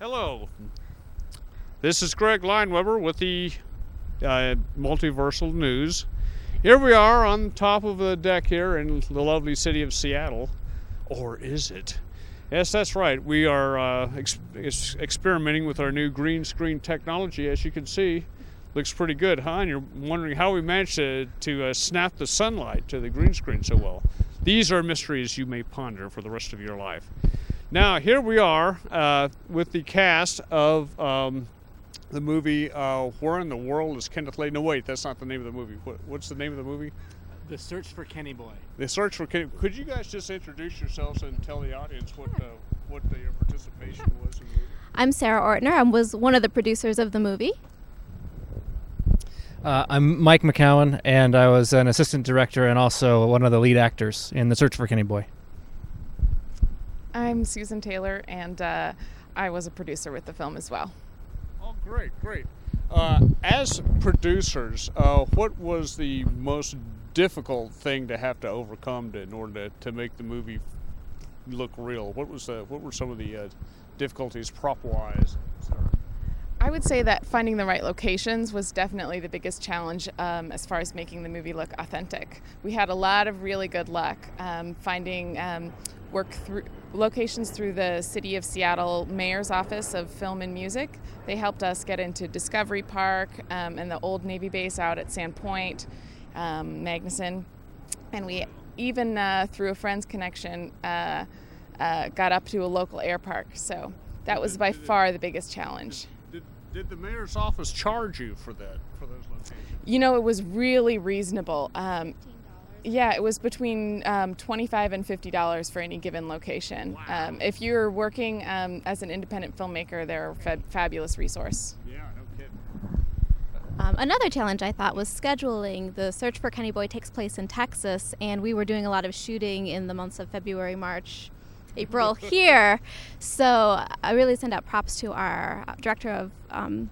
Hello. This is Greg Lineweber with the uh, Multiversal News. Here we are on top of the deck here in the lovely city of Seattle. Or is it? Yes, that's right. We are uh, ex- ex- experimenting with our new green screen technology. As you can see, looks pretty good, huh? And you're wondering how we managed to, to uh, snap the sunlight to the green screen so well. These are mysteries you may ponder for the rest of your life. Now, here we are uh, with the cast of um, the movie uh, Where in the World is Kenneth Lay? No, wait, that's not the name of the movie. What, what's the name of the movie? The Search for Kenny Boy. The Search for Kenny. Could you guys just introduce yourselves and tell the audience what uh, what uh, your participation was in the movie? I'm Sarah Ortner. I was one of the producers of the movie. Uh, I'm Mike McCowan, and I was an assistant director and also one of the lead actors in The Search for Kenny Boy. I'm Susan Taylor, and uh, I was a producer with the film as well. Oh, great, great. Uh, as producers, uh, what was the most difficult thing to have to overcome to, in order to, to make the movie look real? What was the, what were some of the uh, difficulties prop wise? I would say that finding the right locations was definitely the biggest challenge um, as far as making the movie look authentic. We had a lot of really good luck um, finding um, work through locations through the City of Seattle Mayor's Office of Film and Music. They helped us get into Discovery Park um, and the old Navy base out at Sandpoint, um, Magnuson, and we even uh, through a friend's connection uh, uh, got up to a local air park. So that was by far the biggest challenge. Did, did the mayor's office charge you for that, for those locations? You know, it was really reasonable. Um, yeah, it was between um, twenty-five and fifty dollars for any given location. Wow. Um, if you're working um, as an independent filmmaker, they're a fa- fabulous resource. Yeah, no kidding. Um, another challenge I thought was scheduling. The Search for Kenny Boy takes place in Texas, and we were doing a lot of shooting in the months of February, March, April here. So I really send out props to our director of um,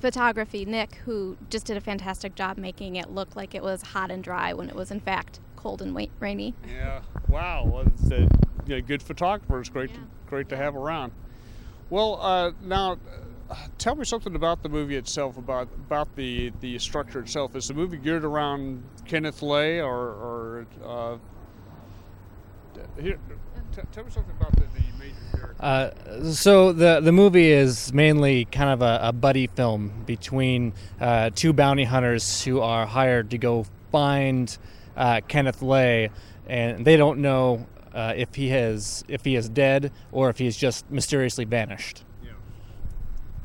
photography, Nick, who just did a fantastic job making it look like it was hot and dry when it was in fact cold and wa- rainy. Yeah. Wow. Well, it's a you know, good photographer. It's great, to, Yeah. great to have around. Well, uh, now, tell me something about the movie itself. About about the the structure itself. Is the movie geared around Kenneth Lay or or uh, here? T- tell me something about the, the major character. Uh, so the the movie is mainly kind of a, a buddy film between uh, two bounty hunters who are hired to go find uh, Kenneth Lay, and they don't know uh, if he has if he is dead or if he has just mysteriously vanished. yeah.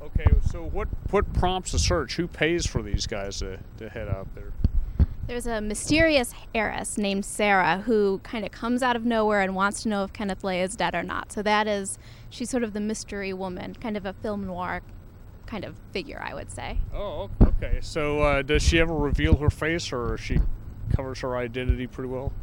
Okay. So what what prompts the search? Who pays for these guys to, to head out there? There's a mysterious heiress named Sarah who kind of comes out of nowhere and wants to know if Kenneth Lay is dead or not. So that is, she's sort of the mystery woman, kind of a film noir kind of figure, I would say. Oh, okay. So uh, does she ever reveal her face, or she covers her identity pretty well?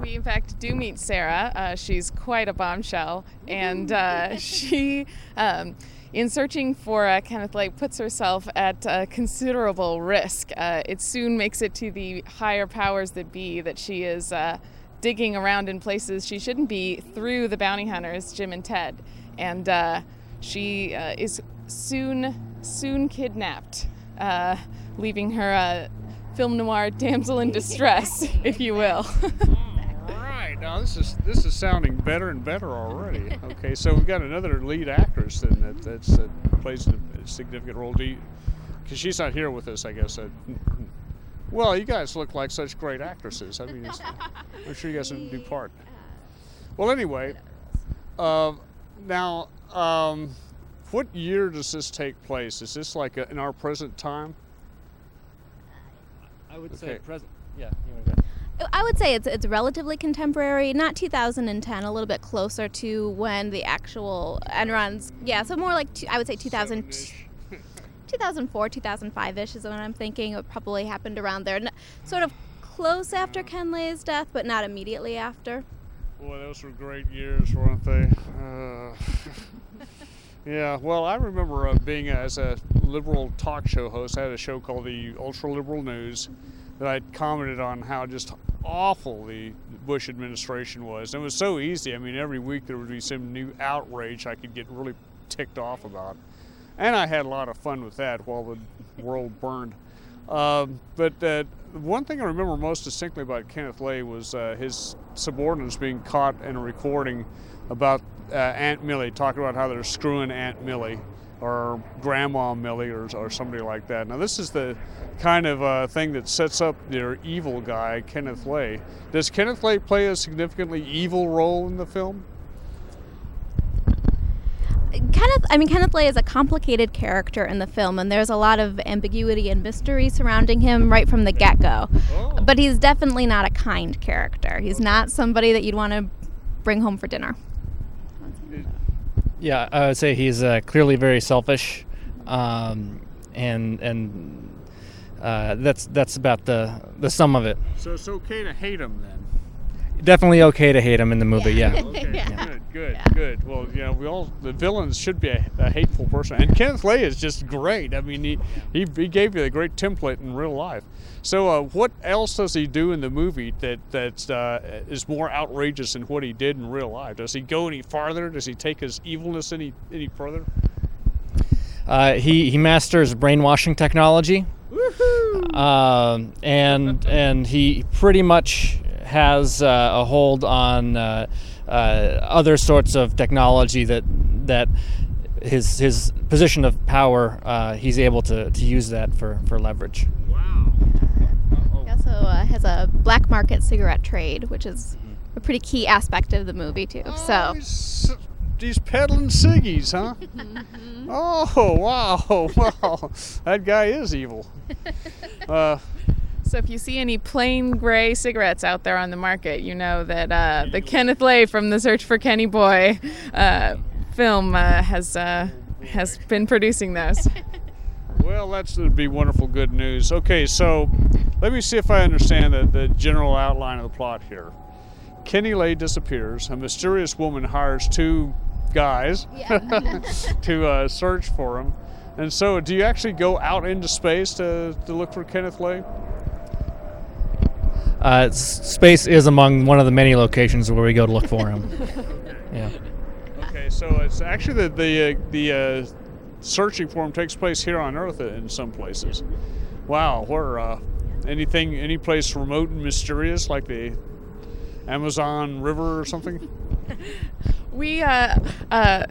We, in fact, do meet Sarah. Uh, she's quite a bombshell, and uh, she, um, in searching for uh, Kenneth Lay, puts herself at uh, considerable risk. Uh, it soon makes it to the higher powers that be that she is uh, digging around in places she shouldn't be through the bounty hunters, Jim and Ted, and uh, she uh, is soon, soon kidnapped, leaving her film noir damsel in distress, if you will. All right. Now this is this is sounding better and better already. Okay, so we've got another lead actress then that that's, that plays a significant role. Do because she's not here with us, I guess. Uh, well, you guys look like such great actresses. I mean, it's, I'm sure you guys would do part. Well, anyway, uh, now, um, what year does this take place? Is this like a, in our present time? I would say present. Yeah. I would say it's it's relatively contemporary, not 2010, a little bit closer to when the actual Enron's, yeah, so more like two, I would say 2000, Seven-ish? 2004, 2005-ish is when I'm thinking. It probably happened around there, sort of close after Ken Lay's death, but not immediately after. Boy, those were great years, weren't they? Uh, yeah, well, I remember uh, being as a liberal talk show host. I had a show called the Ultra Liberal News that I commented on how just awful the Bush administration was. And it was so easy. I mean, every week there would be some new outrage I could get really ticked off about. And I had a lot of fun with that while the world burned. Um, but uh, one thing I remember most distinctly about Kenneth Lay was uh, his subordinates being caught in a recording about uh, Aunt Millie, talking about how they're screwing Aunt Millie or Grandma Millie or, or somebody like that. Now, this is the kind of uh, thing that sets up their evil guy, Kenneth Lay. Does Kenneth Lay play a significantly evil role in the film? Kenneth, I mean, Kenneth Lay is a complicated character in the film, and there's a lot of ambiguity and mystery surrounding him right from the get go. Oh. But he's definitely not a kind character. He's not somebody that you'd want to bring home for dinner. Yeah, I would say he's uh, clearly very selfish, um, and and uh, that's that's about the the sum of it. So it's okay to hate him then. Definitely okay to hate him in the movie. Yeah. Okay, Yeah. good, good, Yeah. good. Well, you know, we all the villains should be a, a hateful person, and Kenneth Lay is just great. I mean, he, he he gave you a great template in real life. So, uh, what else does he do in the movie that that's uh, is more outrageous than what he did in real life? Does he go any farther? Does he take his evilness any any further? Uh, he he masters brainwashing technology, um, and and he pretty much has uh, a hold on uh, uh, other sorts of technology that that his his position of power uh, he's able to, to use that for, for leverage. Wow. He also uh, has a black market cigarette trade, which is a pretty key aspect of the movie too. So he's, he's peddling ciggies, huh? Oh wow, wow, that guy is evil. Uh, So if you see any plain gray cigarettes out there on the market, you know that uh, the Kenneth Lay from the Search for Kenny Boy uh, film uh, has uh, has been producing those. Well, that's would be wonderful good news. Okay, so let me see if I understand the, the general outline of the plot here. Kenny Lay disappears. A mysterious woman hires two guys to uh, search for him. And so, do you actually go out into space to, to look for Kenneth Lay? Uh, space is among one of the many locations where we go to look for him. yeah. Okay, so it's actually the the uh, the uh, searching for him takes place here on Earth in some places. Wow, where uh, anything, any place remote and mysterious like the Amazon River or something? We uh, uh,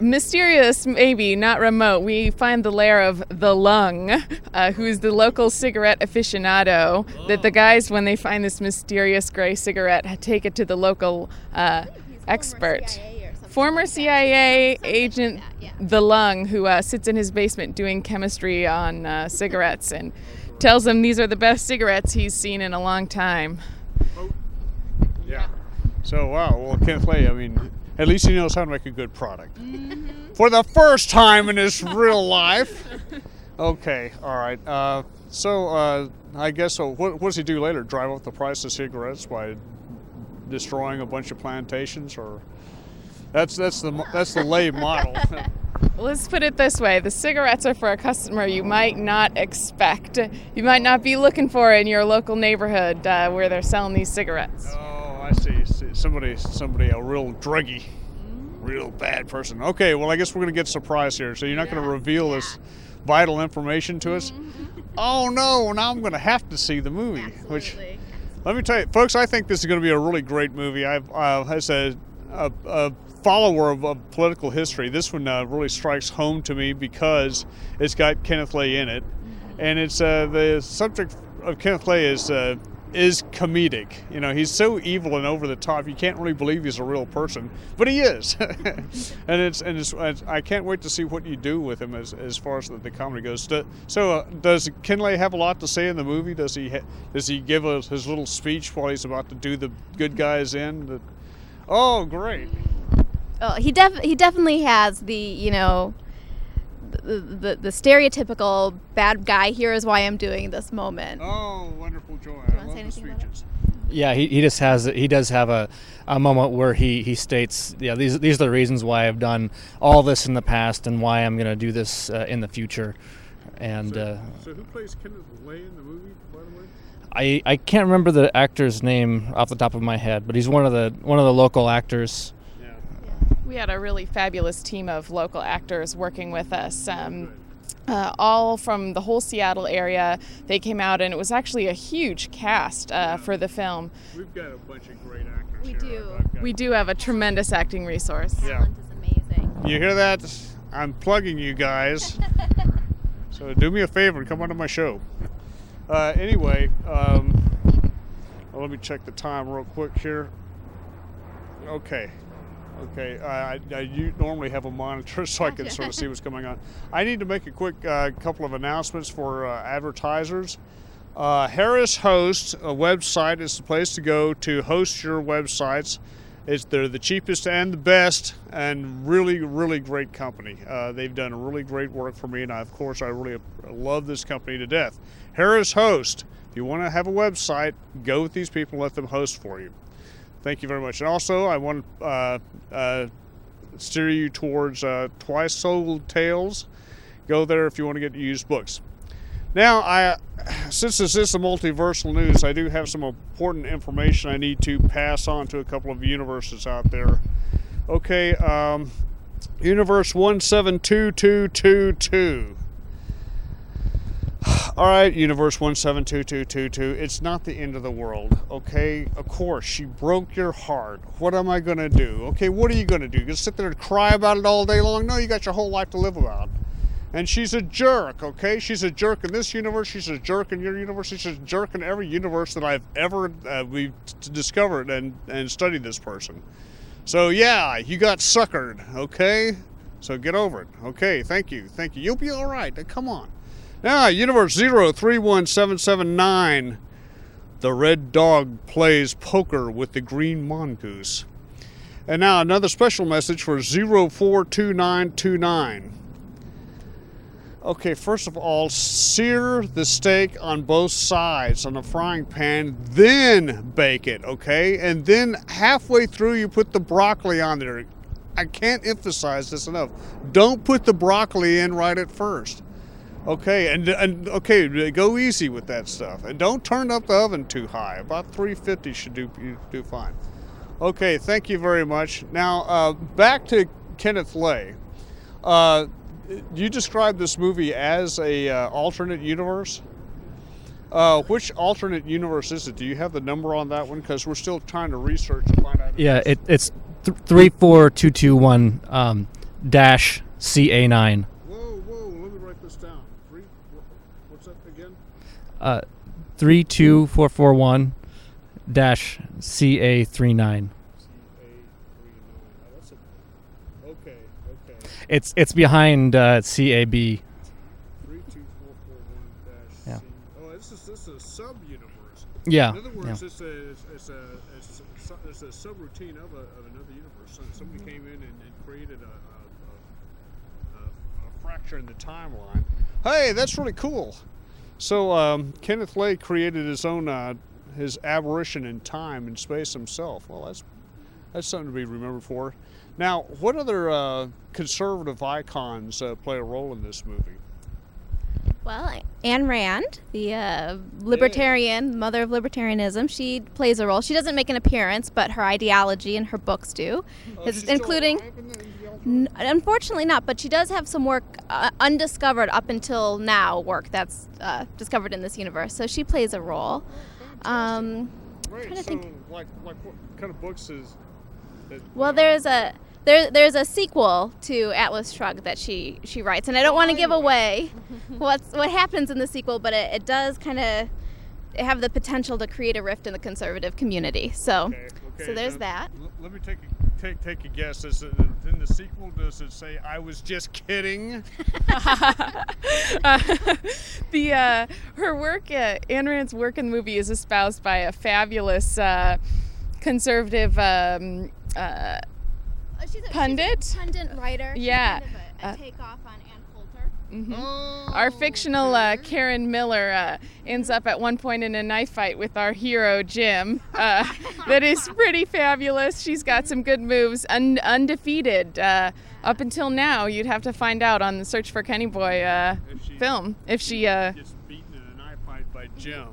mysterious, maybe not remote. We find the lair of the Lung, uh, who is the local cigarette aficionado. That the guys, when they find this mysterious gray cigarette, take it to the local uh, expert. Former CIA agent, the Lung, who uh, sits in his basement doing chemistry on uh, cigarettes and tells him these are the best cigarettes he's seen in a long time. Oh. Yeah. So wow, well Kenneth Lay, I mean, at least he knows how to make a good product. For the first time in his real life. Okay, all right. Uh, so uh, I guess so. What, what does he do later? Drive up the price of cigarettes by destroying a bunch of plantations, or that's that's the that's the Lay model. Let's put it this way the cigarettes are for a customer you might not expect. You might not be looking for in your local neighborhood uh, where they're selling these cigarettes. Oh, I see. Somebody, somebody, a real druggy, real bad person. Okay, well, I guess we're gonna get surprised here. So you're not gonna reveal this vital information to us. Oh no! Now I'm gonna have to see the movie. Which, let me tell you, folks, I think this is gonna be a really great movie. I've, uh, as a, a, a follower of, of political history, this one uh, really strikes home to me because it's got Kenneth Lay in it, and it's uh, the subject of Kenneth Lay is uh, is comedic. You know, he's so evil and over the top. You can't really believe he's a real person, but he is. and it's and it's, it's- I can't wait to see what you do with him as, as far as the, the comedy goes. Do- So, uh, does Ken Lay have a lot to say in the movie? Does he ha- does he give us his little speech while he's about to do the good guys in? The- oh, great. Oh, he def- he definitely has the you know the, the the stereotypical bad guy. Here is why I'm doing this moment. Oh, wonderful joy. I wanna love say the anything speeches. Yeah, he, he just has he does have a, a moment where he, he states, yeah, these these are the reasons why I've done all this in the past and why I'm going to do this uh, in the future. And uh, So, who plays Kenneth Lay in the movie, by the way? I, I can't remember the actor's name off the top of my head, but he's one of the one of the local actors. Yeah. We had a really fabulous team of local actors working with us. Um, uh, all from the whole Seattle area. They came out, and it was actually a huge cast uh, for the film. We've got a bunch of great actors We here. do. I've We do have a tremendous acting resource. Yeah. Talent is amazing. You hear that? I'm plugging you guys. so do me a favor and come onto my show. Uh, anyway, um, well, let me check the time real quick here. Okay. Okay. I, I, I u- normally have a monitor so I can sort of see what's going on. I need to make a quick uh, couple of announcements for uh, advertisers. Uh, Harris Host, a website, is the place to go to host your websites. It's they're the cheapest and the best, and really, really great company. Uh, they've done really great work for me, and I, of course, I really love this company to death. Harris Host. If you want to have a website, go with these people, and let them host for you. Thank you very much. And also, I want to uh, uh, steer you towards uh, Twice Sold Tales. Go there if you want to get used books. Now, I since this is the multiversal news, I do have some important information I need to pass on to a couple of universes out there. Okay, um, Universe one seven two two two two. All right, Universe 172222, it's not the end of the world, okay? Of course, she broke your heart. What am I gonna do? Okay, what are you gonna do? You gonna sit there and cry about it all day long? No, you got your whole life to live about. And she's a jerk, okay? She's a jerk in this universe, she's a jerk in your universe, she's a jerk in every universe that I've ever uh, we've t- discovered and, and studied this person. So, yeah, you got suckered, okay? So get over it. Okay, thank you, thank you. You'll be all right. Come on. Now, Universe 031779. The red dog plays poker with the green mongoose. And now another special message for 042929. Okay, first of all, sear the steak on both sides on a frying pan, then bake it, okay? And then halfway through, you put the broccoli on there. I can't emphasize this enough. Don't put the broccoli in right at first. Okay, and, and okay, go easy with that stuff, and don't turn up the oven too high. About 350 should do do fine. Okay, thank you very much. Now uh, back to Kenneth Lay. Uh, you described this movie as a uh, alternate universe. Uh, which alternate universe is it? Do you have the number on that one? Because we're still trying to research and find out. Yeah, it's- it, it's th- three four two two one um, dash CA nine. Whoa, whoa! Let me write this down. Three. What's that again? Uh, three two four four one dash CA three nine. Oh, Okay, okay. It's it's behind uh, CAB. Three two four four one dash Yeah. Oh, this is this is a sub universe. Yeah. In other yeah. words, it's a it's a it's a, it's a subroutine of, a, of another universe. So somebody came in and, and created a, a, a, a, a fracture in the timeline. Hey, that's really cool. So um, Kenneth Lay created his own uh, his aberration in time and space himself. Well, that's that's something to be remembered for. Now, what other uh, conservative icons uh, play a role in this movie? Well, Ayn Rand, the uh, libertarian, mother of libertarianism, she plays a role. She doesn't make an appearance, but her ideology and her books do, she's including. alive in the- in the alternate N- unfortunately, not. But she does have some work uh, undiscovered up until now. Work that's uh, discovered in this universe. So she plays a role. Um, Right. trying to So, think. like, like what kind of books is? That, well, there's a there, there's a sequel to Atlas Shrugged that she she writes, and I don't want to give away what's what happens in the sequel, but it, it does kind of have the potential to create a rift in the conservative community. So. Okay, okay. So there's now, that. l- let me take a, take take a guess. Is it, in the sequel? Does it say "I was just kidding"? Uh, the uh, her work, uh, Ayn Rand's work in the movie is espoused by a fabulous uh, conservative. Um, uh, She's a, Pundit? She's a pundit writer. She's Yeah. Kind of a, a Uh, takeoff on Ann Coulter. mhm. Oh, Our fictional uh. Karen Miller uh, ends up at one point in a knife fight with our hero Jim. Uh, that is pretty fabulous. She's got some good moves, un- undefeated uh, up until now. You'd have to find out on the Search for Kenny Boy uh, If she film if she. Uh, gets beaten in a knife fight by Jim.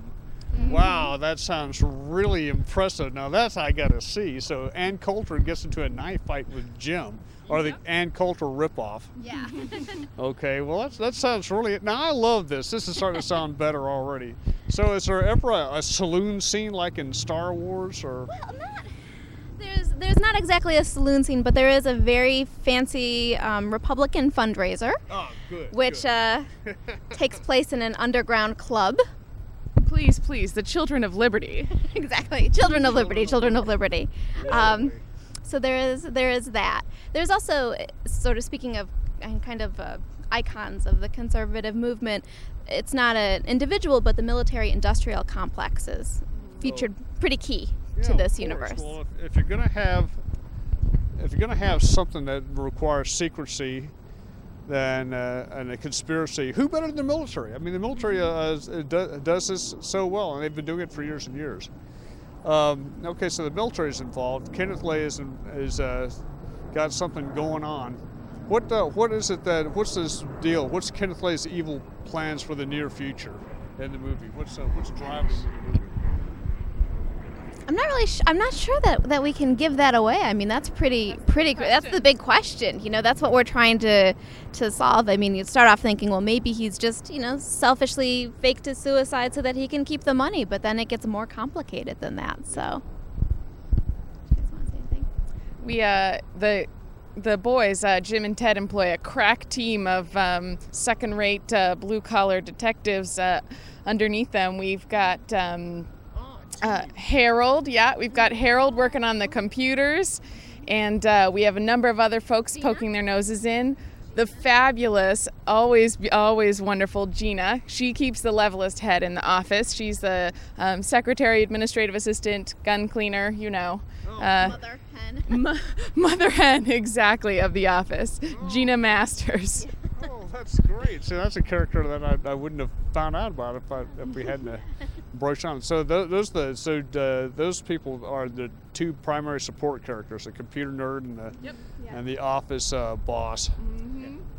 Wow, that sounds really impressive. Now that's I gotta see. So Ann Coulter gets into a knife fight with Jim, or the Ann Coulter ripoff. Yeah. Okay, well that's, that sounds really. Now I love this. This is starting to sound better already. So is there ever a, a saloon scene like in Star Wars, or Well, not. There's there's not exactly a saloon scene, but there is a very fancy um, Republican fundraiser, oh, good. which uh, takes place in an underground club. Please, please, the Children of Liberty. exactly, Children of Liberty, Children of Liberty. Um, so there is there is that. There's also sort of speaking of kind of uh, icons of the conservative movement. It's not an individual, but the military-industrial complex is featured pretty key Yeah, to this universe. Well, if, if you're gonna have, if you're gonna have something that requires secrecy, then uh, and a conspiracy, who better than the military? I mean, the military uh, is- do, does this so well, and they've been doing it for years and years. Um, okay, so the military is involved. Kenneth Lay is is uh, got something going on. What uh, what is it that what's this deal? What's Kenneth Lay's evil plans for the near future in the movie? What's uh, what's driving the movie? I'm not really. Sh- I'm not sure that that we can give that away. I mean, that's pretty pretty. gr- That's the big question. You know, that's what we're trying to to solve. I mean, you start off thinking, well, maybe he's just you know selfishly faked his suicide so that he can keep the money, but then it gets more complicated than that. So. You guys wanna say anything? We uh the the boys, uh, Jim and Ted, employ a crack team of um, second-rate uh, blue-collar detectives. Uh, underneath them, we've got um, uh, Harold. Yeah, we've got Harold working on the computers, and uh, we have a number of other folks poking their noses in. The fabulous, always, always wonderful Gina. She keeps the levelest head in the office. She's the um, secretary, administrative assistant, gun cleaner. You know. Uh, Mother hen. Mo- Mother hen, exactly, of the office. Gina Masters. Oh, that's great. So that's a character that I, I wouldn't have found out about if I if we hadn't on. So tho- those the so uh, those people are the two primary support characters: the computer nerd and the Yep. and the office uh, boss.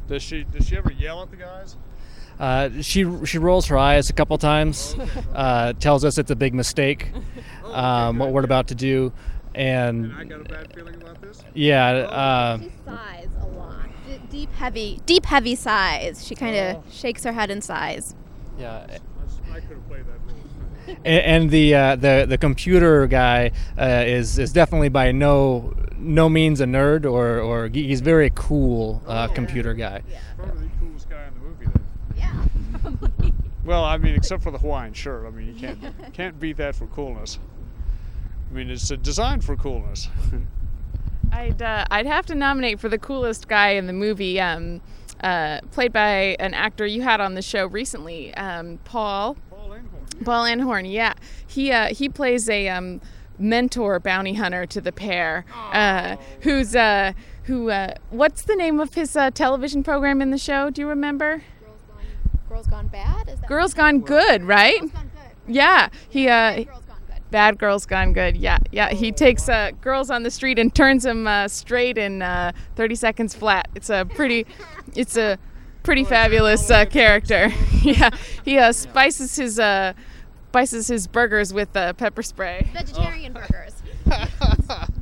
Does she does she ever yell at the guys? Uh, she she rolls her eyes a couple times, uh, tells us it's a big mistake, um, what we're about to do, and And I got a bad feeling about this. yeah, uh, She sighs a lot. D- deep, heavy, deep, heavy sighs. She kind of Oh. shakes her head and sighs. yeah. I could have played that role. And, and the uh, the the computer guy uh, is is definitely by no no means a nerd or or he's very cool uh, computer guy. Probably the coolest guy in the movie. Then. Yeah. Well, I mean, except for the Hawaiian shirt. I mean, you can't can't beat that for coolness. I mean, it's uh, designed for coolness. I'd uh, I'd have to nominate for the coolest guy in the movie, um, uh, played by an actor you had on the show recently, um, Paul Paul Einhorn. Paul Anhorn. Yeah, he uh, he plays a um, mentor bounty hunter to the pair, uh, who's uh, who. Uh, what's the name of his uh, television program in the show? Do you remember? Girls Gone Bad? Is that Girls Gone Good, right? Girls Gone Good. Yeah, he uh, Girls Gone Good. Bad Girls Gone Good. Yeah, yeah. He takes uh, girls on the street and turns them uh, straight in uh, 30 seconds flat. It's a pretty, it's a pretty fabulous uh, character. yeah, he uh, spices his uh, spices his burgers with uh, pepper spray. Vegetarian burgers.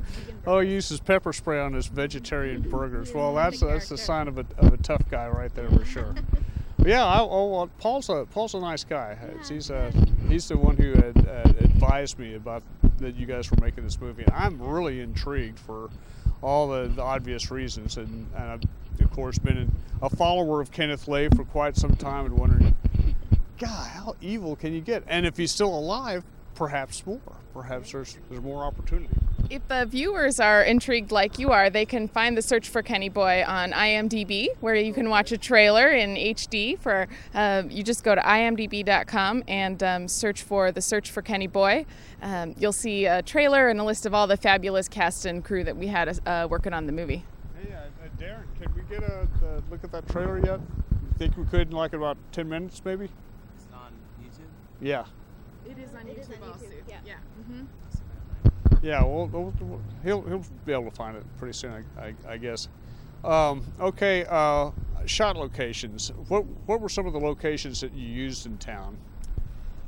Oh, he uses pepper spray on his vegetarian burgers. Well, that's that's a sign of a, of a tough guy right there for sure. Yeah, I, oh, well, Paul's a Paul's a nice guy. He's uh, he's the one who had, uh, advised me about that you guys were making this movie. And I'm really intrigued for all the, the obvious reasons, and, and I've of course been a follower of Kenneth Lay for quite some time, and wondering, God, how evil can you get? And if he's still alive, perhaps more. Perhaps there's there's more opportunity. If the viewers are intrigued like you are, they can find the Search for Kenny Boy on IMDb, where you can watch a trailer in HD. For uh, you just go to imdb.com and um, search for the Search for Kenny Boy. Um, you'll see a trailer and a list of all the fabulous cast and crew that we had uh, working on the movie. Hey, Darren, can we get a look at that trailer yet? You Think we could in like about 10 minutes, maybe? It's on YouTube. Yeah. It is on is on YouTube, yeah. yeah. Yeah, well, we'll, we'll- he'll, he'll be able to find it pretty soon, I, I, I guess. Um, okay, uh, shot locations. What, what were some of the locations that you used in town?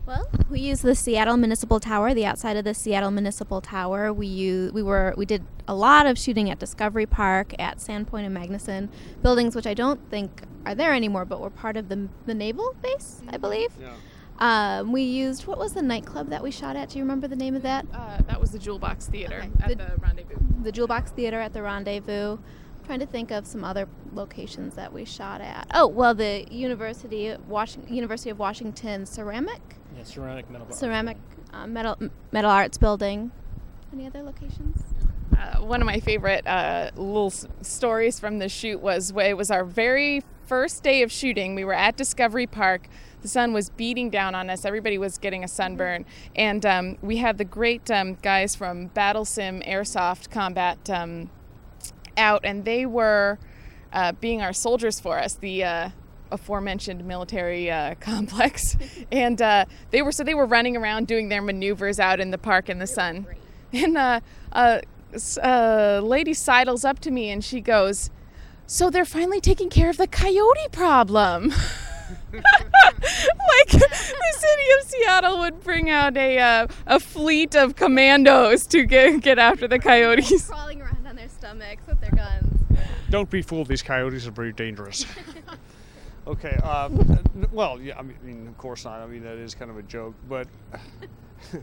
Well, we used the Seattle Municipal Tower, the outside of the Seattle Municipal Tower. We use, we were we did a lot of shooting at Discovery Park, at Sandpoint and Magnuson, buildings which I don't think are there anymore, but were part of the the naval base, I believe. Yeah. Um, we used what was the nightclub that we shot at? Do you remember the name of that? Uh, that was the Jewel Box Theater Okay. at The- the Rendezvous. The Jewel Box Theater at the Rendezvous. trying to think of some other locations that we shot at. Oh, well, the University of Washington, University of Washington ceramic Yeah, ceramic metal. ceramic uh, metal metal arts building. Any other locations? Uh, one of my favorite uh, little s- stories from the shoot was wh- it was our very first day of shooting. We were at Discovery Park. The sun was beating down on us. Everybody was getting a sunburn, and um, we had the great um, guys from Battle Sim Airsoft Combat um, out, and they were uh, being our soldiers for us. The uh, aforementioned military uh, complex, and uh, they were so they were running around doing their maneuvers out in the park in the sun. And uh, uh, s- a lady sidles up to me and she goes, "So they're finally taking care of the coyote problem." like the city of Seattle would bring out a uh, a fleet of commandos to get get after the coyotes. Crawling around on their stomachs with their guns. Don't be fooled. These coyotes are very dangerous. Okay. Um, n- well, yeah. I mean, of course not. I mean, that is kind of a joke, but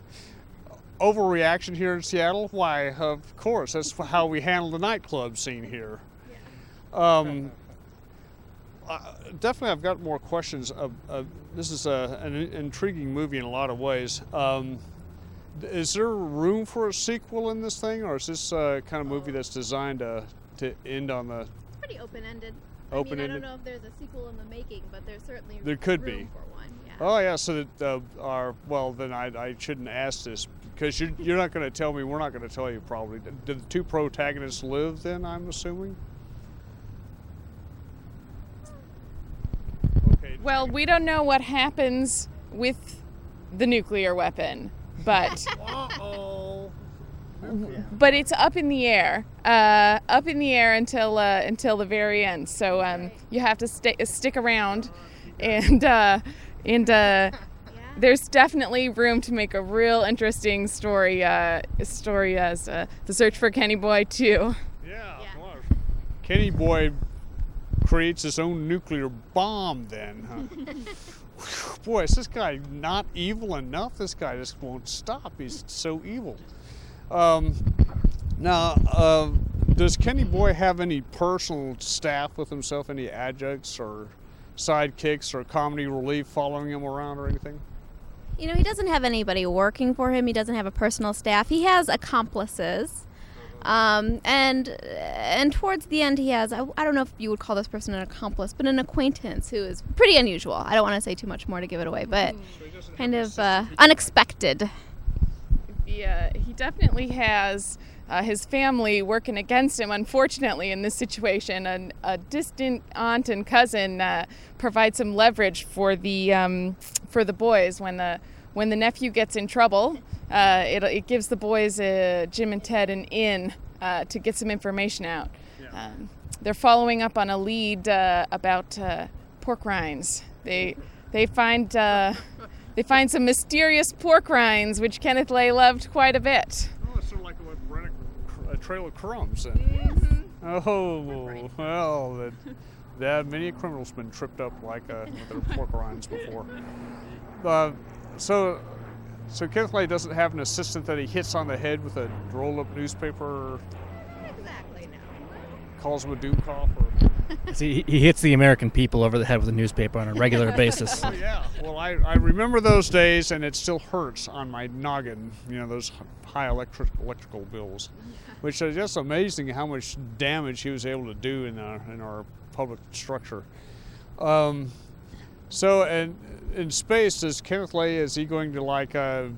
overreaction here in Seattle. Why? Of course, that's how we handle the nightclub scene here. Um, uh, definitely, I've got more questions. Uh, uh, this is a, an intriguing movie in a lot of ways. Um, is there room for a sequel in this thing, or is this uh, kind of movie that's designed to to end on the It's Pretty open-ended. I mean, I don't know if there's a sequel in the making, but there's certainly There could room be. for one. Yeah. Oh yeah, so that uh, our well then I, I shouldn't ask this because you're, you're not going to tell me. We're not going to tell you probably. Did the two protagonists live then? I'm assuming. Okay. Well, we don't know what happens with the nuclear weapon, but Uh-oh. But it's up in the air, uh, up in the air until uh, until the very end. So um, you have to stay, stick around, and uh, and uh, there's definitely room to make a real interesting story uh, story as uh, the search for Kenny Boy too. Yeah. Well, Kenny Boy creates his own nuclear bomb then, huh? Boy, is this guy not evil enough? This guy just won't stop. He's so evil. Um, now, uh, does Kenny Boy have any personal staff with himself? Any adjuncts or sidekicks or comedy relief following him around or anything? You know, he doesn't have anybody working for him. He doesn't have a personal staff. He has accomplices. Um, and and towards the end, he has I, I don't know if you would call this person an accomplice, but an acquaintance who is pretty unusual. I don't want to say too much more to give it away, but kind of uh, unexpected. He, uh, he definitely has uh, his family working against him, unfortunately, in this situation. An, a distant aunt and cousin uh, provide some leverage for the, um, for the boys when the, when the nephew gets in trouble. Uh, it, it gives the boys, uh, Jim and Ted, an in uh, to get some information out. Um, they're following up on a lead uh, about uh, pork rinds. They, they find uh, they find some mysterious pork rinds, which Kenneth Lay loved quite a bit. Oh, it's sort of like a, a trail of crumbs. Then. Oh well, that, that many criminals criminal's been tripped up like uh, with their pork rinds before. Uh, so, so Kenneth Lay doesn't have an assistant that he hits on the head with a rolled-up newspaper, or Exactly. No. calls him a doom cough, or See, he hits the American people over the head with a newspaper on a regular basis. oh yeah. Well, I, I remember those days, and it still hurts on my noggin. You know those high electric electrical bills, which is just amazing how much damage he was able to do in our in our public structure. Um, so, and in space, is Kenneth Lay is he going to like uh,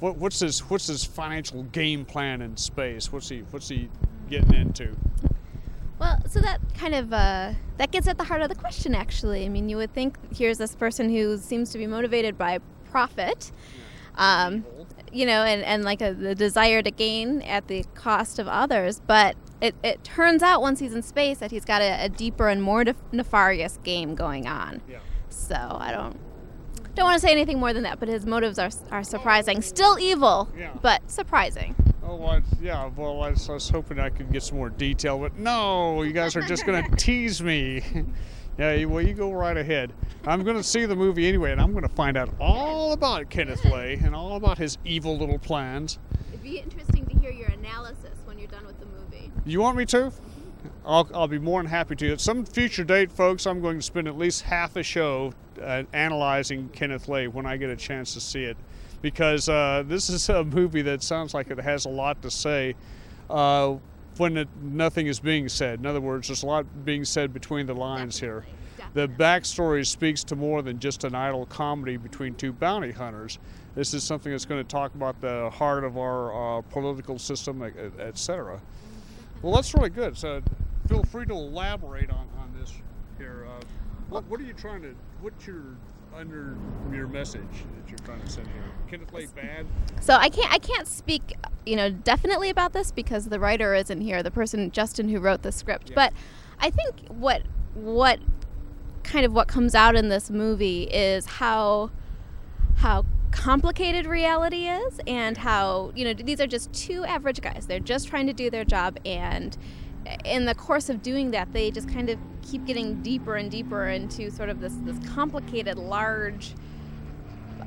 what, what's his what's his financial game plan in space? What's he what's he getting into? Well, so that kind of uh, that gets at the heart of the question. Actually, I mean, you would think here's this person who seems to be motivated by profit, um, you know, and, and like a, the desire to gain at the cost of others. But it, it turns out once he's in space that he's got a, a deeper and more nef- nefarious game going on. Yeah. So I don't. Don't want to say anything more than that, but his motives are are surprising. Still evil, Yeah. but surprising. Oh, well, I- yeah. Well, I was, I was hoping I could get some more detail, but no, you guys are just going to tease me. yeah, well, you go right ahead. I'm going to see the movie anyway, and I'm going to find out all about Kenneth Lay and all about his evil little plans. It'd be interesting to hear your analysis when you're done with the movie. You want me to? I'll, I'll be more than happy to. At some future date, folks, I'm going to spend at least half a show uh, analyzing Kenneth Lay when I get a chance to see it. Because uh, this is a movie that sounds like it has a lot to say uh, when it, nothing is being said. In other words, there's a lot being said between the lines here. The backstory speaks to more than just an idle comedy between two bounty hunters. This is something that's going to talk about the heart of our uh, political system, et, et cetera. Well, that's really good. So, feel free to elaborate on, on this here. Uh, what, what are you trying to? What's your under your message that you're trying to send here? Kenneth Lay bad? So I can't I can't speak you know definitely about this because the writer isn't here, the person Justin who wrote the script. Yeah. But I think what what kind of what comes out in this movie is how how complicated reality is and how you know these are just two average guys they're just trying to do their job and in the course of doing that they just kind of keep getting deeper and deeper into sort of this this complicated large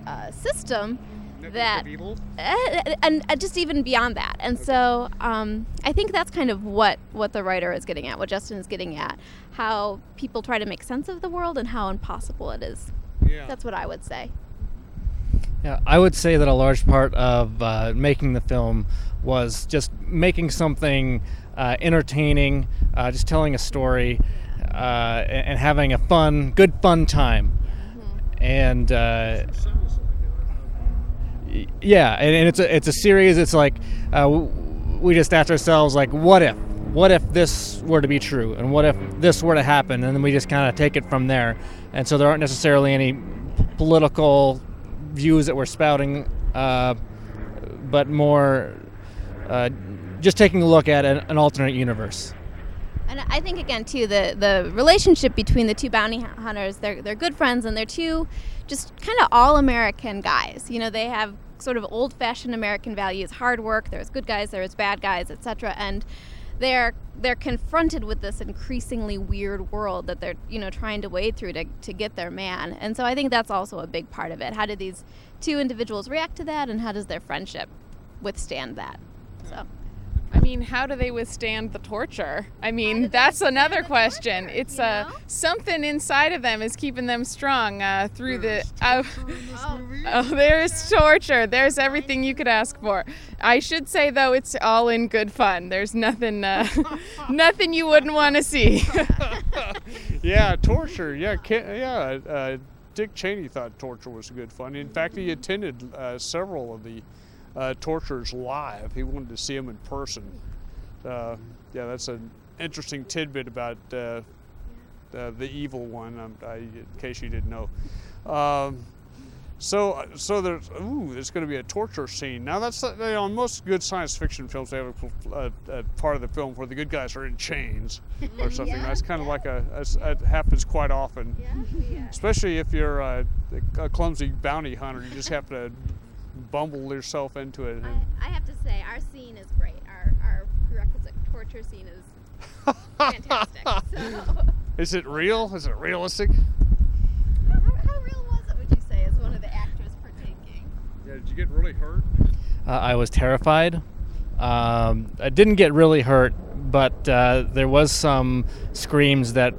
uh, system that of evil? uh, and uh, just even beyond that. And so um, I think that's kind of what what the writer is getting at, what Justin is getting at, how people try to make sense of the world and how impossible it is. Yeah. That's what I would say. Yeah, I would say that a large part of uh, making the film was just making something uh, entertaining, uh, just telling a story, uh, and, and having a fun, good fun time. And uh, yeah, and, and it's a it's a series. It's like uh, we just asked ourselves like, what if? What if this were to be true, and what if this were to happen? And then we just kind of take it from there. And so there aren't necessarily any political views that we're spouting, uh, but more just taking a look at an, an alternate universe. And I think again too the the relationship between the two bounty hunters they're they're good friends and they're two just kind of all American guys. You know they have sort of old fashioned American values, hard work. There's good guys, there's bad guys, etc. And they're they're confronted with this increasingly weird world that they're you know trying to wade through to, to get their man. And so I think that's also a big part of it. How do these two individuals react to that, and how does their friendship withstand that? So. I mean, how do they withstand the torture? I mean, that's another question. torture, It's you uh, know? something inside of them is keeping them strong uh, through the. Uh, Oh. oh, there's torture. There's everything you could ask for. I should say though, it's all in good fun. There's nothing, uh, nothing you wouldn't want to see. yeah, torture. Yeah, Ken, yeah. Uh, Dick Cheney thought torture was good fun. In fact, he attended uh, several of the uh, torturers live. He wanted to see them in person. Uh, yeah, that's an interesting tidbit about uh, uh, the evil one. Um, I, in case you didn't know. Um, so, so there's ooh, there's going to be a torture scene. Now that's uh, you know, in most good science fiction films they have a, a, a part of the film where the good guys are in chains or something. That's kind of like a, a it happens quite often, especially if you're a, a clumsy bounty hunter. You just have to bumble yourself into it. and- I, I have to say, our scene is great. Our, our prerequisite torture scene is fantastic. so, Is it real? Is it realistic? how, how real was it, would you say, as one of the actors partaking? Yeah. Did you get really hurt? Uh, I was terrified. Um, I didn't get really hurt, but uh, there was some screams that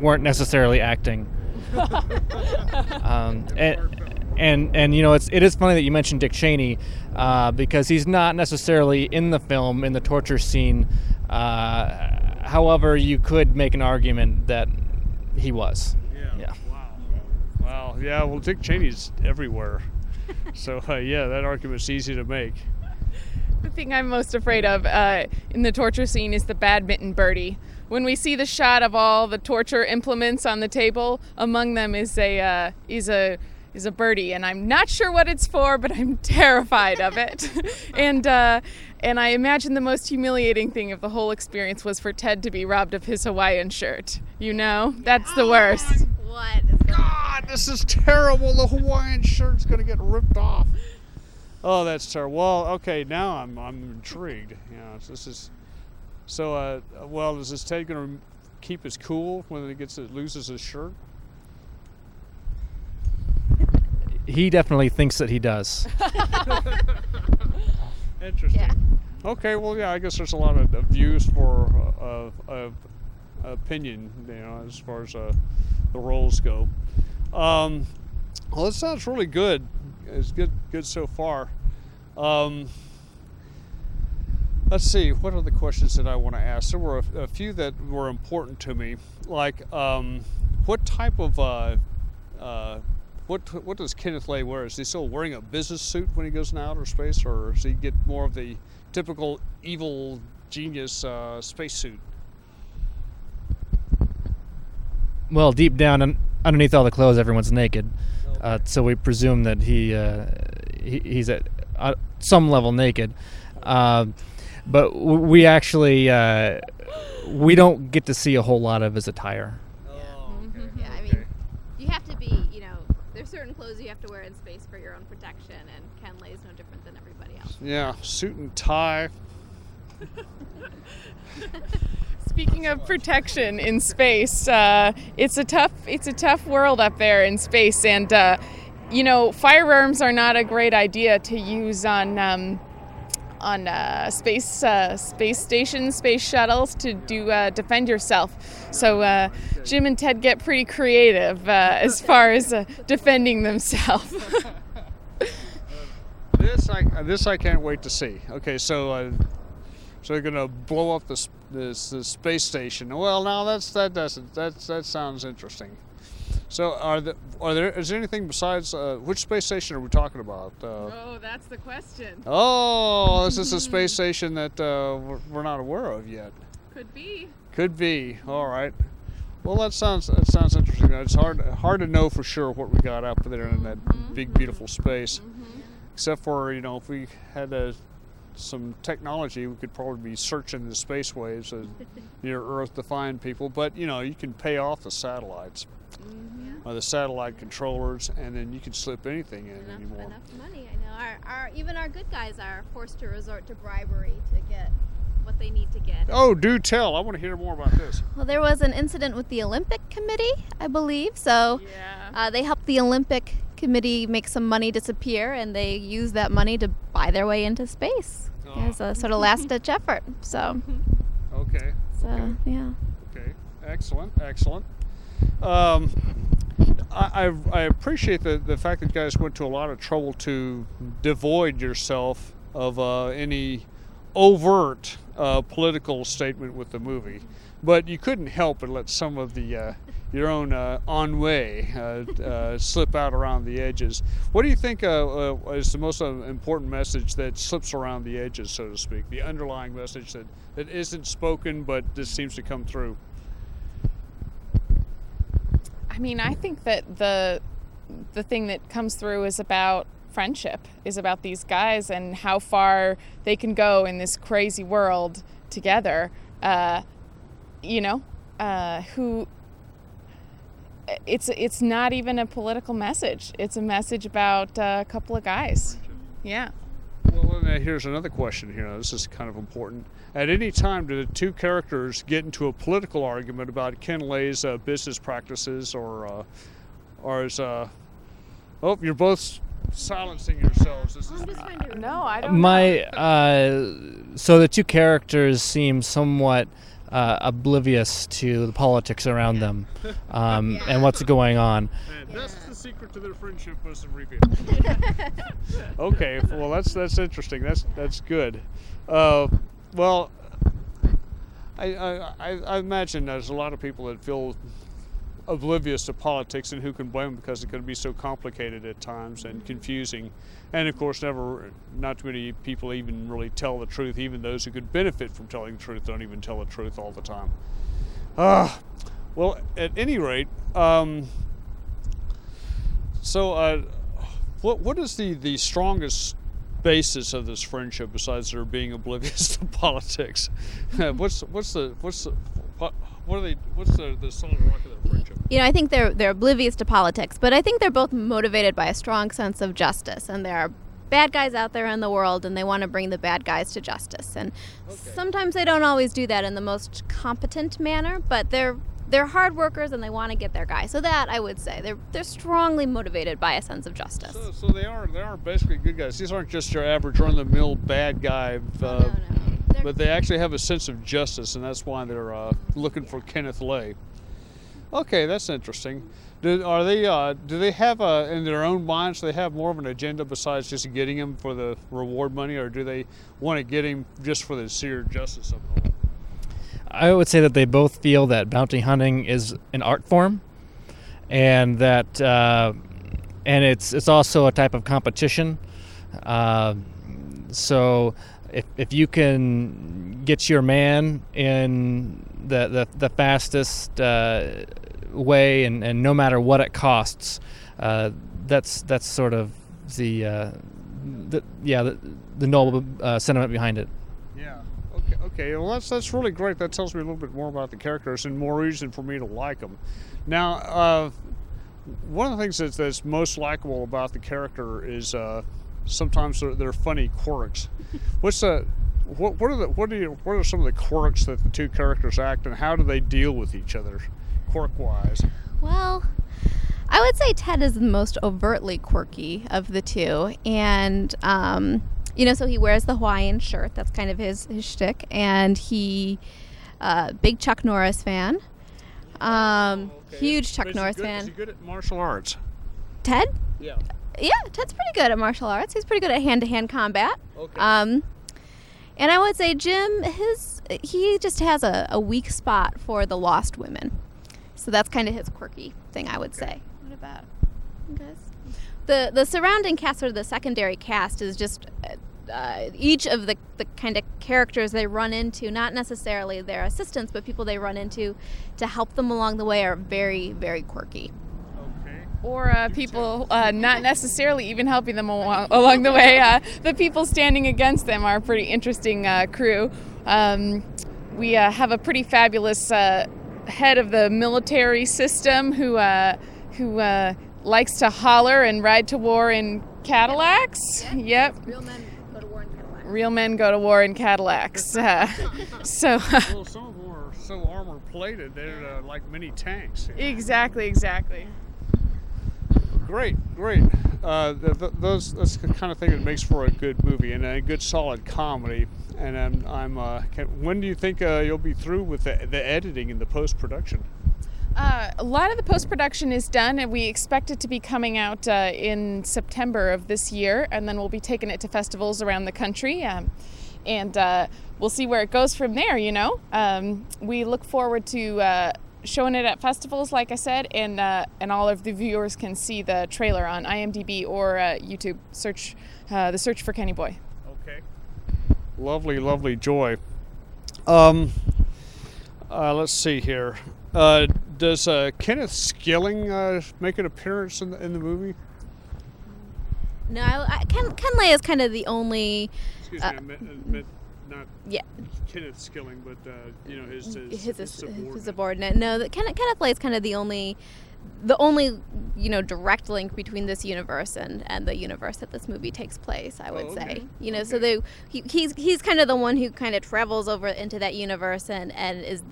weren't necessarily acting. um, and, and and you know it's it is funny that you mentioned Dick Cheney uh, because he's not necessarily in the film in the torture scene. Uh, however, you could make an argument that he was. Yeah. Wow. Wow. Yeah. Well, Dick Cheney's everywhere. so uh, yeah, that argument's easy to make. The thing I'm most afraid of uh, in the torture scene is the badminton birdie. When we see the shot of all the torture implements on the table, among them is a uh, is a is a birdie, and I'm not sure what it's for, but I'm terrified of it. and uh, and I imagine the most humiliating thing of the whole experience was for Ted to be robbed of his Hawaiian shirt. You know, that's the worst. What? God, this is terrible. The Hawaiian shirt's gonna get ripped off. Oh, that's terrible. Well, okay, now I'm I'm intrigued. You know, this is so. Uh, well, is this Ted gonna keep his cool when he gets it loses his shirt? He definitely thinks that he does. Interesting. Yeah. Okay, well, yeah, I guess there's a lot of, of views for uh, of opinion, you know, as far as uh, the roles go. Um, well, that sounds really good. It's good, good so far. Um, let's see, what are the questions that I want to ask? There were a, a few that were important to me, like um, what type of uh, uh, what what does Kenneth Lay wear? Is he still wearing a business suit when he goes in outer space, or does he get more of the typical evil genius uh, spacesuit? Well, deep down un- underneath all the clothes, everyone's naked. Uh, so we presume that he, uh, he he's at uh, some level naked. Uh, but we actually uh, we don't get to see a whole lot of his attire. Oh, okay. Yeah, I mean, you have to be, you know, there's certain clothes you have to wear in space for your own protection, and Ken Lay's no different than everybody else. Yeah, suit and tie. Speaking of protection in space, uh, it's a tough it's a tough world up there in space, and uh, you know firearms are not a great idea to use on um, on uh, space uh, space stations, space shuttles to do uh, defend yourself. So uh, Jim and Ted get pretty creative uh, as far as uh, defending themselves. This I this I can't wait to see. Okay, so uh, so they're gonna blow up this this, this space station. Well, now that's that doesn't that that sounds interesting. So are the, are there is there anything besides uh, which space station are we talking about? Uh, oh, that's the question. oh, this is a space station that uh, we're, we're not aware of yet. Could be. Could be. All right. Well, that sounds that sounds interesting. It's hard hard to know for sure what we got up there in that big beautiful space. Except for you know, if we had a, some technology, we could probably be searching the space waves uh, near Earth to find people. But you know, you can pay off the satellites or the satellite controllers, and then you can slip anything in Enough, anymore. enough money. I know. Our, our even our good guys are forced to resort to bribery to get what they need to get. Oh, do tell! I want to hear more about this. Well, there was an incident with the Olympic Committee, I believe. So Yeah. uh, they helped the Olympic Committee make some money disappear, and they used that money to buy their way into space Oh. as a sort of last-ditch effort. So, Okay. so yeah. Okay, excellent, excellent. Um, I, I, appreciate the, the fact that you guys went to a lot of trouble to devoid yourself of uh, any overt uh, political statement with the movie, but you couldn't help but let some of the uh, your own uh, ennui uh, uh, slip out around the edges. What do you think uh, is the most important message that slips around the edges, so to speak? The underlying message that, that isn't spoken but just seems to come through. I mean, I think that the the thing that comes through is about friendship, is about these guys and how far they can go in this crazy world together. Uh, you know, uh, who. It's it's not even a political message. It's a message about uh, a couple of guys. Yeah. Well, here's another question here. This is kind of important. At any time, do the two characters get into a political argument about Ken Lay's uh, business practices, or, uh, or is, uh, oh, you're both silencing yourselves. This is, I'm just trying to No, I don't. My uh, so the two characters seem somewhat uh, oblivious to the politics around them um, and what's going on. and that's the secret to their friendship was revealed. okay, well that's that's interesting. That's that's good. Uh, well, I, I I imagine there's a lot of people that feel oblivious to politics, and who can blame them because it can be so complicated at times and confusing. And of course, never not too many people even really tell the truth. Even those who could benefit from telling the truth don't even tell the truth all the time. Ah, well, at any rate, um, so uh, what what is the the strongest basis of this friendship besides their being oblivious to politics? Mm-hmm. what's what's the what's the what, what are they? What's the the solid rock of their friendship? you know, I think they're they're oblivious to politics, but I think they're both motivated by a strong sense of justice, and there are bad guys out there in the world, and they want to bring the bad guys to justice. And sometimes they don't always do that in the most competent manner, but they're they're hard workers and they want to get their guy. So that I would say they're they're strongly motivated by a sense of justice. So, so they are they are basically good guys. These aren't just your average run the mill bad guy. Uh, no, no. But they actually have a sense of justice, and that's why they're uh, looking for Kenneth Lay. Okay, that's interesting. Do, are they? Uh, do they have uh, in their own minds? Do they have more of an agenda besides just getting him for the reward money, or do they want to get him just for the sheer justice of it all? I would say that they both feel that bounty hunting is an art form, and that uh, and it's it's also a type of competition. Uh, so if, if you can get your man in the the, the fastest uh, way and, and no matter what it costs, uh, that's that's sort of the, uh, the yeah the, the noble uh, sentiment behind it. Okay. Well, that's that's really great. That tells me a little bit more about the characters and more reason for me to like them. Now, uh, one of the things that's, that's most likable about the character is uh, sometimes they're, they're funny quirks. What's the what, what are the what are you, what are some of the quirks that the two characters act and how do they deal with each other, quirk wise? Well, I would say Ted is the most overtly quirky of the two, and um, you know, so he wears the Hawaiian shirt. That's kind of his his shtick, and he, uh, big Chuck Norris fan, um, huge Chuck Is Norris good- Is he good at martial arts? Ted, Yeah. yeah, Ted's pretty good at martial arts. He's pretty good at hand to hand combat. Okay. Um, and I would say Jim, his he just has a, a weak spot for the lost women, so that's kind of his quirky thing. I would say. What about you guys? The the surrounding cast or the secondary cast is just. Uh, uh, each of the, the kind of characters they run into, not necessarily their assistants, but people they run into to help them along the way, are very, very quirky. okay. or uh, people uh, not necessarily even helping them along, along the way. Uh, the people standing against them are a pretty interesting uh, crew. Um, we uh, have a pretty fabulous uh, head of the military system who uh, who uh, likes to holler and ride to war in Cadillacs. Yep. Real men go to war in Cadillac. Real men go to war in Cadillacs. Uh, so, Well, some of them are so armor plated; they're uh, like mini tanks. exactly, exactly. Great, great. Uh, th- th- those that's the kind of thing that makes for a good movie and a good solid comedy. And I'm, I'm uh, can, when do you think uh, you'll be through with the, the editing and the post production? Uh, a lot of the post production is done, and we expect it to be coming out uh, in September of this year, and then we'll be taking it to festivals around the country. Um, and uh, we'll see where it goes from there, you know. Um, we look forward to uh, showing it at festivals, like I said, and, uh, and all of the viewers can see the trailer on IMDb or uh, YouTube. Search the search for Kenny Boy. Okay. Lovely, lovely joy. Um, let's see here. Uh, does uh, Kenneth Skilling uh, make an appearance in the, in the movie? No, I, I, Ken, Ken Lay is kind of the only. Excuse Uh, me, I meant, I meant not Yeah, Kenneth Skilling, but uh, you know his his, his, his his, subordinate. subordinate. No, the, Ken, Kenneth Lay is kind of the only, the only you know direct link between this universe and, and the universe that this movie takes place. I would Oh, say, you know, so Okay. they he, he's he's kind of the one who kind of travels over into that universe and and is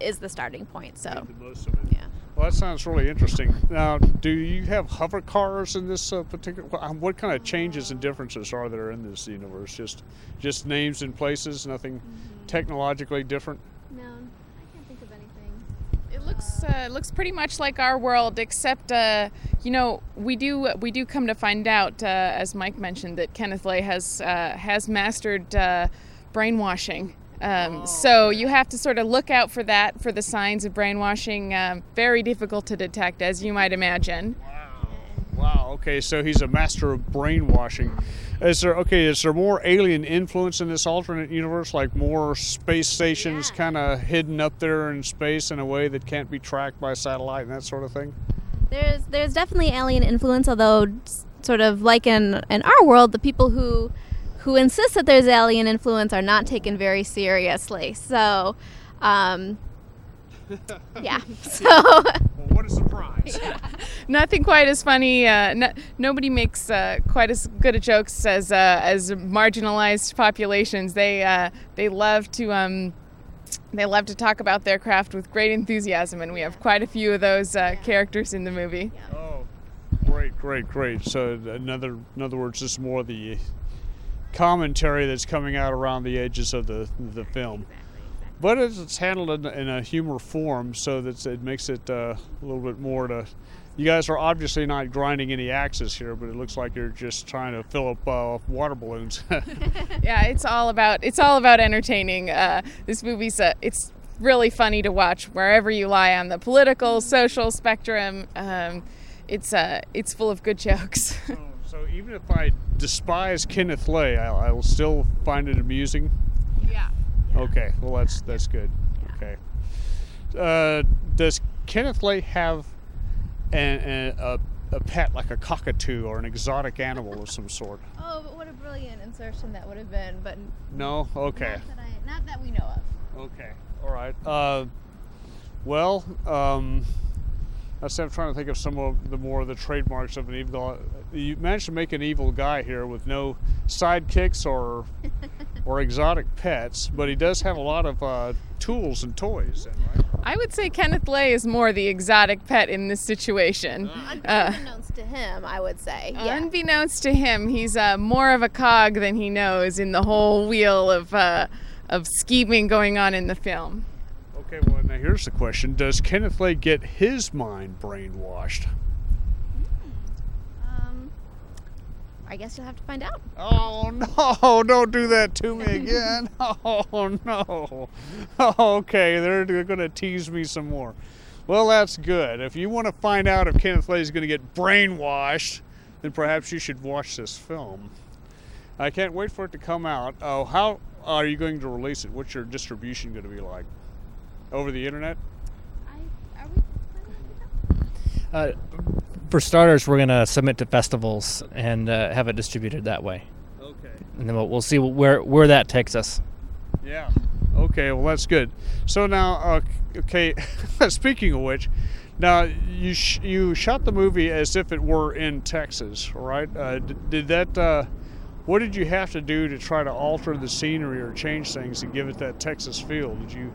is the starting point. So Made the most of it. yeah. Well, that sounds really interesting. Now, do you have hover cars in this uh, particular? um, What kind of changes and differences are there in this universe? Just, just names and places. Nothing technologically different. No, I can't think of anything. It looks uh, looks pretty much like our world, except uh, you know we do we do come to find out, uh, as Mike mentioned, that Kenneth Lay has uh, has mastered uh, brainwashing. Um, so you have to sort of look out for that for the signs of brainwashing. Um, very difficult to detect, as you might imagine. Wow. Wow. Okay, so he's a master of brainwashing. Is there okay? Is there more alien influence in this alternate universe? Like more space stations Yeah. kind of hidden up there in space in a way that can't be tracked by satellite and that sort of thing? There's there's definitely alien influence, although sort of like in in our world, the people who who insist that there's alien influence are not taken very seriously. So, um, yeah. So Well, what a surprise. Nothing quite as funny. Uh, no, nobody makes uh, quite as good a jokes as uh, as marginalized populations. They uh, they love to um, they love to talk about their craft with great enthusiasm, and we have quite a few of those uh, characters in the movie. Oh, great, great, great. So another, in other words, this is more the commentary that's coming out around the edges of the the film. But it's, it's handled in, in a humor form, so that it makes it uh, a little bit more to. You guys are obviously not grinding any axes here, but it looks like you're just trying to fill up uh, water balloons. Yeah, it's all about it's all about entertaining. Uh, this movie's uh, it's really funny to watch wherever you lie on the political, social spectrum. Um, it's uh, it's full of good jokes. so, so even if I despise Kenneth Lay, I, I will still find it amusing. yeah. Okay, well that's that's good. Okay. Uh, does Kenneth Lay have an, an, a a pet like a cockatoo or an exotic animal of some sort? Oh, but what a brilliant insertion that would have been. But No. Okay. not, that I, not that we know of. Okay. All right. Uh, well, um, let's say I'm trying to think of some of the more of the trademarks of an evil. You managed to make an evil guy here with no sidekicks or or exotic pets, but he does have a lot of uh, tools and toys. Then, right? I would say Kenneth Lay is more the exotic pet in this situation. Uh, Unbeknownst to him, I would say. Yeah. Unbeknownst to him, he's uh, more of a cog than he knows in the whole wheel of uh, of scheming going on in the film. Okay. Well, now here's the question: Does Kenneth Lay get his mind brainwashed? um, I guess you'll have to find out. Oh no, don't do that to me again. Oh no. Okay, they're, they're going to tease me some more. Well, that's good. If you want to find out if Kenneth Lay is going to get brainwashed, then perhaps you should watch this film. I can't wait for it to come out. Oh, how are you going to release it? What's your distribution going to be like? Over the internet? I, are we planning to Uh, for starters, we're gonna submit to festivals and uh, have it distributed that way, Okay. and then we'll, we'll see where where that takes us. Yeah. Okay. Well, that's good. So now, uh, okay. speaking of which, now you sh- you shot the movie as if it were in Texas, right? Uh, d- did that? Uh, what did you have to do to try to alter the scenery or change things to give it that Texas feel? Did you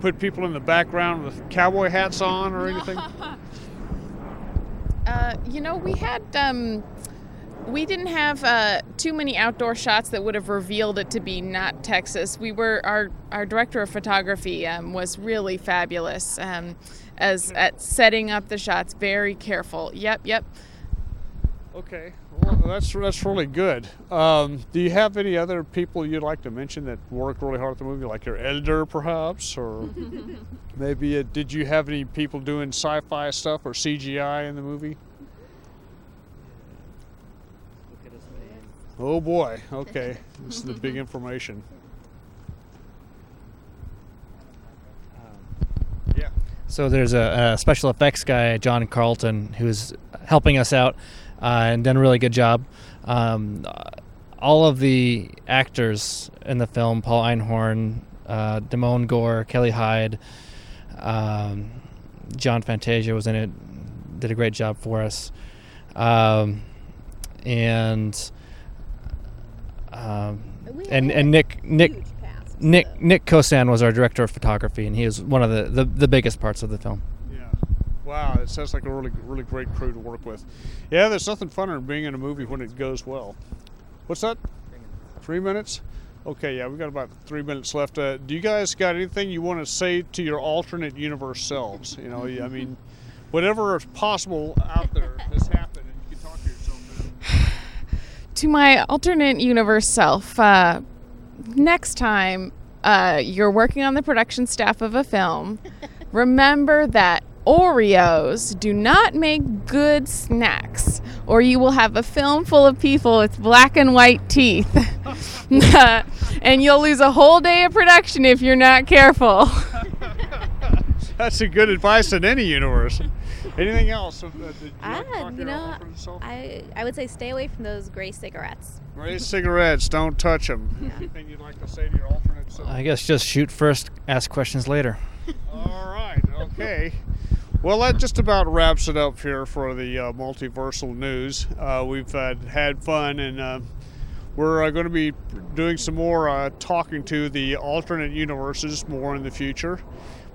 put people in the background with cowboy hats on or anything? Uh, you know, we had um, we didn't have uh, too many outdoor shots that would have revealed it to be not Texas. We were our our director of photography um, was really fabulous um, as at setting up the shots. Very careful. Yep, yep. Okay, well, that's that's really good. Um, do you have any other people you'd like to mention that work really hard at the movie, like your editor, perhaps, or maybe uh did you have any people doing sci-fi stuff or CGI in the movie? Oh boy. Okay, this is the big information. Yeah. So there's a, a special effects guy, John Carlton, who's helping us out and done a really good job. Um, uh, all of the actors in the film, Paul Einhorn, uh, Damone Gore, Kelly Hyde, um, John Fantasia was in it, did a great job for us. Um, and um, and and Nick Nick Nick Nick Kosan was our director of photography, and he was one of the, the, the biggest parts of the film. Yeah. Wow, it sounds like a really, really great crew to work with. Yeah, there's nothing funner than being in a movie when it goes well. What's that? Three minutes? Okay, yeah, we've got about three minutes left. Uh, do you guys got anything you want to say to your alternate universe selves? You know, I mean, whatever is possible out there has happened, and you can talk to yourself. Then. To my alternate universe self, uh, next time uh, you're working on the production staff of a film, remember that Oreos do not make good snacks, or you will have a film full of people with black and white teeth. and you'll lose a whole day of production if you're not careful. That's a good advice in any universe. Anything else? Uh, you Ah, like to talk to you know. I I would say stay away from those gray cigarettes. Gray cigarettes. Don't touch them. Anything you'd like to say to your alternate self? I guess just shoot first, ask questions later. All right. Okay. Well, that just about wraps it up here for the uh, multiversal news. Uh, we've uh, had fun, and uh, we're uh, going to be doing some more uh, talking to the alternate universes more in the future.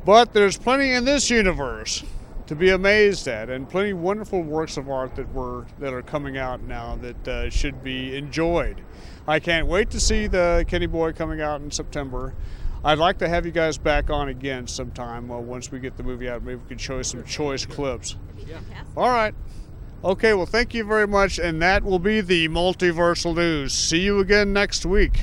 But there's plenty in this universe to be amazed at, and plenty wonderful works of art that were that are coming out now that should be enjoyed. I can't wait to see the Kenny Boy coming out in September. I'd like to have you guys back on again sometime uh, once we get the movie out. Maybe we can show you some choice clips. All right. Okay, well, thank you very much. And that will be the multiversal news. See you again next week.